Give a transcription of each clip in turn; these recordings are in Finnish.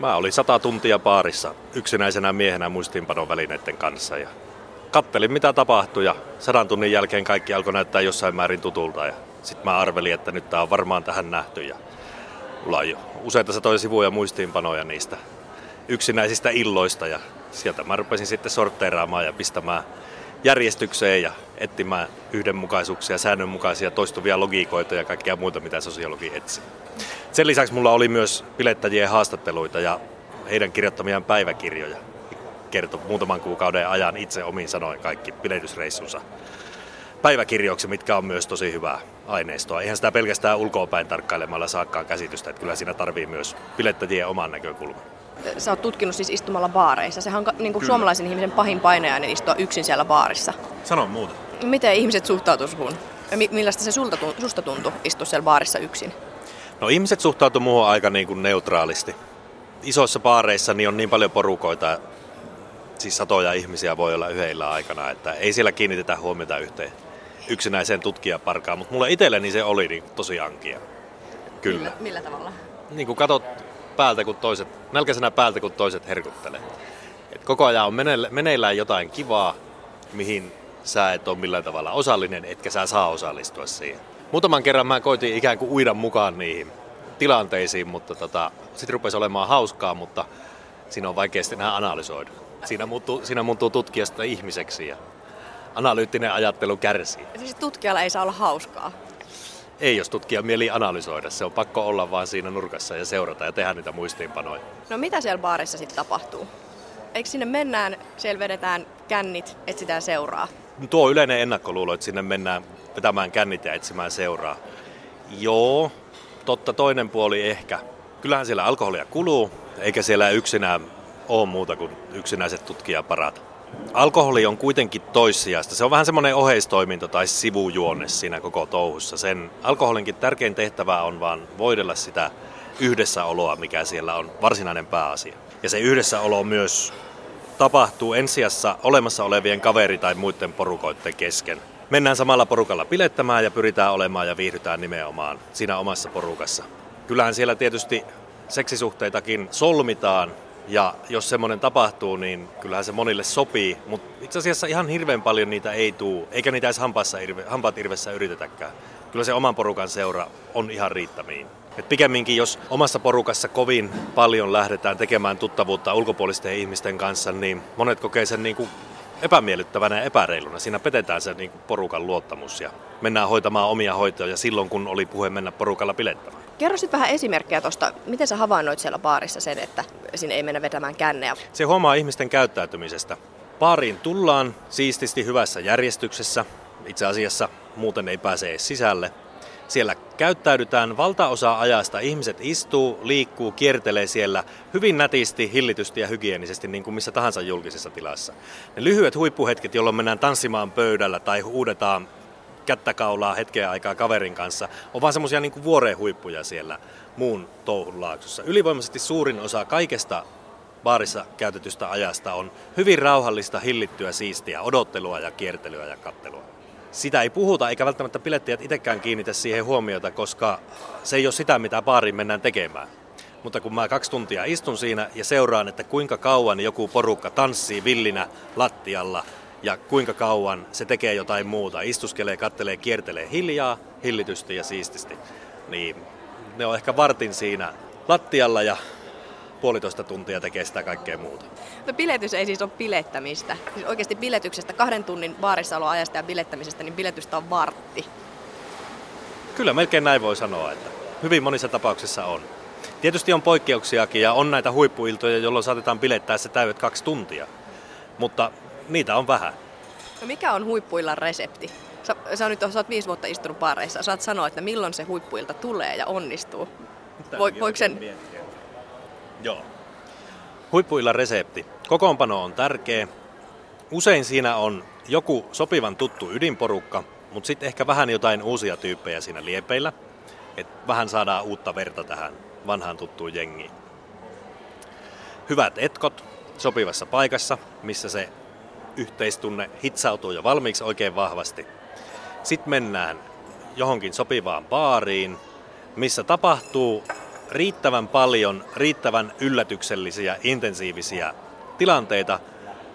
Mä olin sata tuntia baarissa yksinäisenä miehenä muistiinpanon välineiden kanssa ja kattelin mitä tapahtui ja sadan tunnin jälkeen kaikki alkoi näyttää jossain määrin tutulta ja sitten mä arvelin, että nyt tää on varmaan tähän nähty ja mulla on jo useita satoja sivuja muistiinpanoja niistä yksinäisistä illoista ja sieltä mä rupesin sitten sortteeraamaan ja pistämään järjestykseen ja etsimään yhdenmukaisuuksia, säännönmukaisia toistuvia logiikoita ja kaikkea muuta, mitä sosiologi etsii. Sen lisäksi mulla oli myös pilettäjien haastatteluita ja heidän kirjoittamiaan päiväkirjoja. Kertoi muutaman kuukauden ajan itse omiin sanoin kaikki piletysreissunsa päiväkirjoiksi, mitkä on myös tosi hyvää aineistoa. Eihän sitä pelkästään ulkoapäin tarkkailemalla saakkaan käsitystä, että kyllä siinä tarvii myös pilettäjien oman näkökulman. Sä oot tutkinut siis istumalla baareissa. Sehän on niin kuin suomalaisen ihmisen pahin painajainen istua yksin siellä baarissa. Sano muuta. Miten ihmiset suhtautuu suhun? Millaista se sulta, susta tuntui istua siellä baarissa yksin? No ihmiset suhtautuu muuhun aika niin kuin neutraalisti. Isoissa baareissa niin on niin paljon porukoita, siis satoja ihmisiä voi olla yhdellä aikana, että ei siellä kiinnitetä huomiota yhteen yksinäiseen tutkijaparkaan, mutta mulle itselleni se oli niin tosi ankia. Kyllä. Millä, millä tavalla? Niin kuin katot päältä, kun toiset, nälkäisenä päältä, kun toiset herkuttelee. Et koko ajan on meneillään jotain kivaa, mihin sä et ole millään tavalla osallinen, etkä sä saa osallistua siihen. Muutaman kerran mä koitin ikään kuin uida mukaan niihin tilanteisiin, mutta tota, sitten rupesi olemaan hauskaa, mutta siinä on vaikea sitten enää analysoida. Siinä muuttuu, siinä muuttuu tutkijasta ihmiseksi ja analyyttinen ajattelu kärsii. Siis tutkijalla ei saa olla hauskaa? Ei, jos tutkija mieli analysoida. Se on pakko olla vaan siinä nurkassa ja seurata ja tehdä niitä muistiinpanoja. No mitä siellä baarissa sitten tapahtuu? Eikö sinne mennään, siellä vedetään kännit, etsitään seuraa? No, tuo yleinen ennakkoluulo, että sinne mennään vetämään kännit ja etsimään seuraa. Joo, totta toinen puoli ehkä. Kyllähän siellä alkoholia kuluu, eikä siellä yksinään ole muuta kuin yksinäiset tutkijaparat. Alkoholi on kuitenkin toissijasta. Se on vähän semmoinen oheistoiminto tai sivujuonne siinä koko touhussa. Sen alkoholinkin tärkein tehtävä on vaan voidella sitä yhdessäoloa, mikä siellä on varsinainen pääasia. Ja se yhdessäolo myös tapahtuu ensijassa olemassa olevien kaveri- tai muiden porukoiden kesken. Mennään samalla porukalla pilettämään ja pyritään olemaan ja viihdytään nimenomaan siinä omassa porukassa. Kyllähän siellä tietysti seksisuhteitakin solmitaan, ja jos semmoinen tapahtuu, niin kyllähän se monille sopii, mutta itse asiassa ihan hirveän paljon niitä ei tuu, eikä niitä edes hampaassa, hampaat irvessä yritetäkään. Kyllä se oman porukan seura on ihan riittämiin. Et pikemminkin, jos omassa porukassa kovin paljon lähdetään tekemään tuttavuutta ulkopuolisten ihmisten kanssa, niin monet kokee sen niin kuin epämiellyttävänä ja epäreiluna. Siinä petetään se niin kuin porukan luottamus ja mennään hoitamaan omia hoitoja silloin, kun oli puhe mennä porukalla pilettämään. Kerro sitten vähän esimerkkejä tuosta, miten sä havainnoit siellä baarissa sen, että sinne ei mennä vetämään kännejä? Se huomaa ihmisten käyttäytymisestä. Baariin tullaan siististi hyvässä järjestyksessä. Itse asiassa muuten ei pääse edes sisälle. Siellä käyttäydytään valtaosa ajasta. Ihmiset istuu, liikkuu, kiertelee siellä hyvin nätisti, hillitysti ja hygienisesti, niin kuin missä tahansa julkisessa tilassa. Ne lyhyet huippuhetket, jolloin mennään tanssimaan pöydällä tai huudetaan kättä kaulaa hetkeä aikaa kaverin kanssa, on vaan semmoisia niin vuoreen huippuja siellä muun touhun laaksossa. Ylivoimaisesti suurin osa kaikesta baarissa käytetystä ajasta on hyvin rauhallista, hillittyä, siistiä odottelua ja kiertelyä ja kattelua. Sitä ei puhuta, eikä välttämättä pilettäjät itsekään kiinnitä siihen huomiota, koska se ei ole sitä, mitä baariin mennään tekemään. Mutta kun mä kaksi tuntia istun siinä ja seuraan, että kuinka kauan joku porukka tanssii villinä lattialla ja kuinka kauan se tekee jotain muuta, istuskelee, kattelee, kiertelee hiljaa, hillitysti ja siististi, niin ne on ehkä vartin siinä lattialla ja puolitoista tuntia tekee sitä kaikkea muuta. No biletys ei siis ole bilettämistä. Siis oikeasti biletyksestä, kahden tunnin baarissaoloajasta ja bilettämisestä, niin biletystä on vartti. Kyllä melkein näin voi sanoa, että hyvin monissa tapauksissa on. Tietysti on poikkeuksiakin ja on näitä huippuiltoja, jolloin saatetaan bilettää se täydet kaksi tuntia. Mutta niitä on vähän. No mikä on huippuillan resepti? Sä, sä, nyt, sä oot viisi vuotta istunut paareissa. Saat sanoa, että milloin se huippuilta tulee ja onnistuu. Voi, voiko sen... Miettiä. Joo. Huippuillan resepti. Kokoonpano on tärkeä. Usein siinä on joku sopivan tuttu ydinporukka, mutta sitten ehkä vähän jotain uusia tyyppejä siinä liepeillä. että vähän saadaan uutta verta tähän vanhaan tuttuun jengiin. Hyvät etkot sopivassa paikassa, missä se yhteistunne hitsautuu jo valmiiksi oikein vahvasti. Sitten mennään johonkin sopivaan baariin, missä tapahtuu riittävän paljon, riittävän yllätyksellisiä, intensiivisiä tilanteita,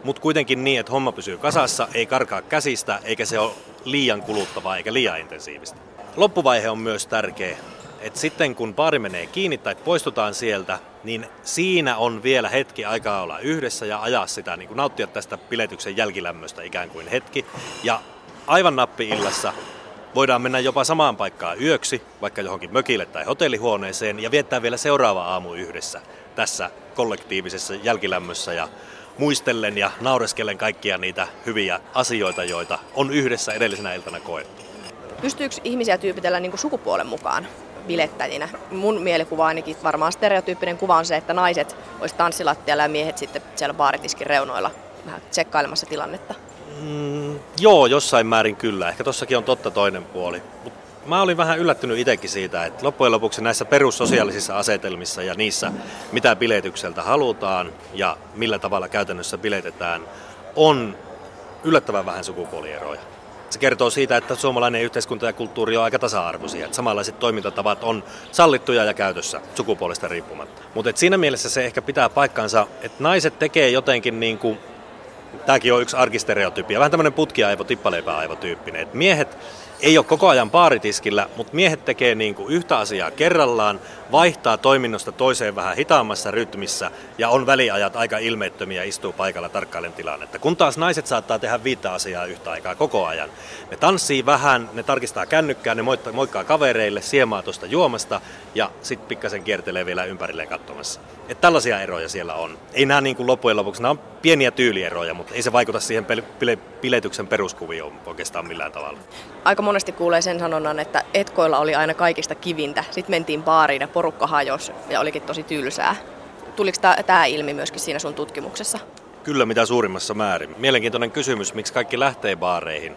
mutta kuitenkin niin, että homma pysyy kasassa, ei karkaa käsistä, eikä se ole liian kuluttavaa eikä liian intensiivistä. Loppuvaihe on myös tärkeä, että sitten kun pari menee kiinni tai poistutaan sieltä, niin siinä on vielä hetki aikaa olla yhdessä ja ajaa sitä, niin kuin nauttia tästä piletyksen jälkilämmöstä ikään kuin hetki. Ja aivan nappi-illassa voidaan mennä jopa samaan paikkaan yöksi, vaikka johonkin mökille tai hotellihuoneeseen, ja viettää vielä seuraava aamu yhdessä tässä kollektiivisessa jälkilämmössä ja muistellen ja naureskellen kaikkia niitä hyviä asioita, joita on yhdessä edellisenä iltana koettu. Pystyykö ihmisiä tyypitellä niin sukupuolen mukaan bilettäjinä? Mun mielikuva ainakin varmaan stereotyyppinen kuva on se, että naiset olisi tanssilattialla ja miehet sitten siellä baaritiskin reunoilla vähän tsekkailemassa tilannetta. Mm, joo, jossain määrin kyllä. Ehkä tossakin on totta toinen puoli. Mut mä olin vähän yllättynyt itsekin siitä, että loppujen lopuksi näissä perussosiaalisissa asetelmissa ja niissä, mitä biletykseltä halutaan ja millä tavalla käytännössä biletetään, on yllättävän vähän sukupuolieroja. Se kertoo siitä, että suomalainen yhteiskunta ja kulttuuri on aika tasa-arvoisia. Että samanlaiset toimintatavat on sallittuja ja käytössä sukupuolesta riippumatta. Mutta siinä mielessä se ehkä pitää paikkansa, että naiset tekee jotenkin niin kuin Tämäkin on yksi arkistereotypia, vähän tämmöinen putkiaivo, tippaleipääaivo tyyppinen. miehet ei ole koko ajan paaritiskillä, mutta miehet tekee niin kuin yhtä asiaa kerrallaan, vaihtaa toiminnosta toiseen vähän hitaammassa rytmissä ja on väliajat aika ilmeettömiä istuu paikalla tarkkailen tilannetta. Kun taas naiset saattaa tehdä viittä asiaa yhtä aikaa koko ajan. Ne tanssii vähän, ne tarkistaa kännykkää, ne moikkaa kavereille, siemaa tuosta juomasta ja sitten pikkasen kiertelee vielä ympärilleen katsomassa. Et tällaisia eroja siellä on. Ei nämä niin kuin loppujen lopuksi, nämä on pieniä tyylieroja, mutta ei se vaikuta siihen piletyksen peruskuvioon oikeastaan millään tavalla. Aika monesti kuulee sen sanonnan, että etkoilla oli aina kaikista kivintä. Sitten mentiin baariin ja porukka hajosi ja olikin tosi tylsää. Tuliko tämä ilmi myöskin siinä sun tutkimuksessa? Kyllä, mitä suurimmassa määrin. Mielenkiintoinen kysymys, miksi kaikki lähtee baareihin,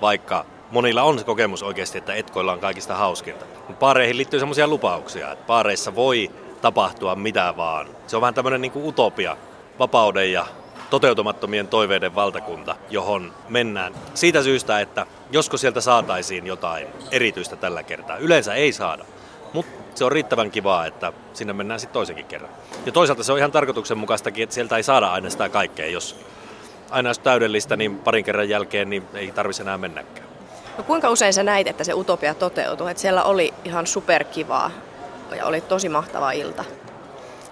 vaikka monilla on se kokemus oikeasti, että etkoilla on kaikista hauskinta. Baareihin liittyy sellaisia lupauksia, että baareissa voi tapahtua mitä vaan. Se on vähän tämmöinen niin utopia, vapauden ja toteutumattomien toiveiden valtakunta, johon mennään siitä syystä, että josko sieltä saataisiin jotain erityistä tällä kertaa. Yleensä ei saada, mutta se on riittävän kivaa, että sinne mennään sitten toisenkin kerran. Ja toisaalta se on ihan tarkoituksenmukaistakin, että sieltä ei saada aina sitä kaikkea. Jos aina olisi täydellistä, niin parin kerran jälkeen niin ei tarvitsisi enää mennäkään. No kuinka usein sä näit, että se utopia toteutui? Että siellä oli ihan superkivaa ja oli tosi mahtava ilta.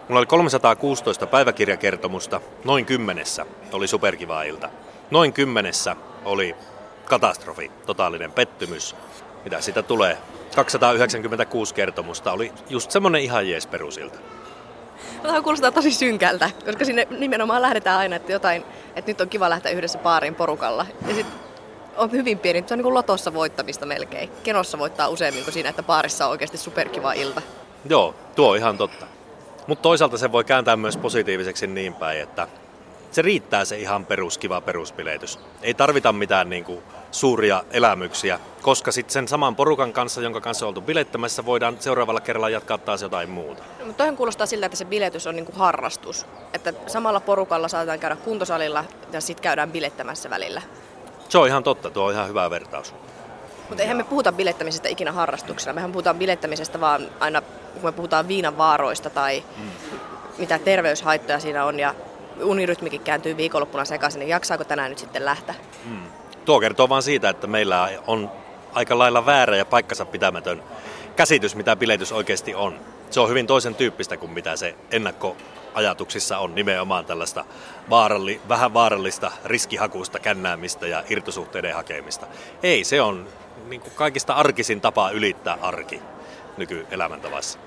Mulla oli 316 päiväkirjakertomusta, noin kymmenessä oli superkivaa ilta. Noin kymmenessä oli katastrofi, totaalinen pettymys. Mitä sitä tulee? 296 kertomusta oli just semmonen ihan jees perusilta. Tämä kuulostaa tosi synkältä, koska sinne nimenomaan lähdetään aina, että jotain, että nyt on kiva lähteä yhdessä paariin porukalla. Ja sit on hyvin pieni, se on niin kuin lotossa voittamista melkein. Kenossa voittaa useammin kuin siinä, että paarissa on oikeasti superkiva ilta. Joo, tuo on ihan totta. Mutta toisaalta se voi kääntää myös positiiviseksi niin päin, että se riittää se ihan peruskiva peruspileitys. Ei tarvita mitään niin kuin suuria elämyksiä, koska sitten sen saman porukan kanssa, jonka kanssa on oltu bilettämässä, voidaan seuraavalla kerralla jatkaa taas jotain muuta. No, mutta toihan kuulostaa siltä, että se biletys on niin kuin harrastus. Että samalla porukalla saatetaan käydä kuntosalilla ja sitten käydään bilettämässä välillä. Se on ihan totta, tuo on ihan hyvä vertaus. Mutta eihän me puhuta bilettämisestä ikinä harrastuksena. Mehän puhutaan bilettämisestä vaan aina, kun me puhutaan viinan vaaroista tai mm. mitä terveyshaittoja siinä on ja unirytmikin kääntyy viikonloppuna sekaisin, niin jaksaako tänään nyt sitten lähteä? Mm. Tuo kertoo vain siitä, että meillä on aika lailla väärä ja paikkansa pitämätön käsitys, mitä biletys oikeasti on. Se on hyvin toisen tyyppistä kuin mitä se ennakkoajatuksissa on nimenomaan tällaista vaaralli, vähän vaarallista riskihakuista kännäämistä ja irtosuhteiden hakemista. Ei, se on niin kuin kaikista arkisin tapa ylittää arki nykyelämäntavassa.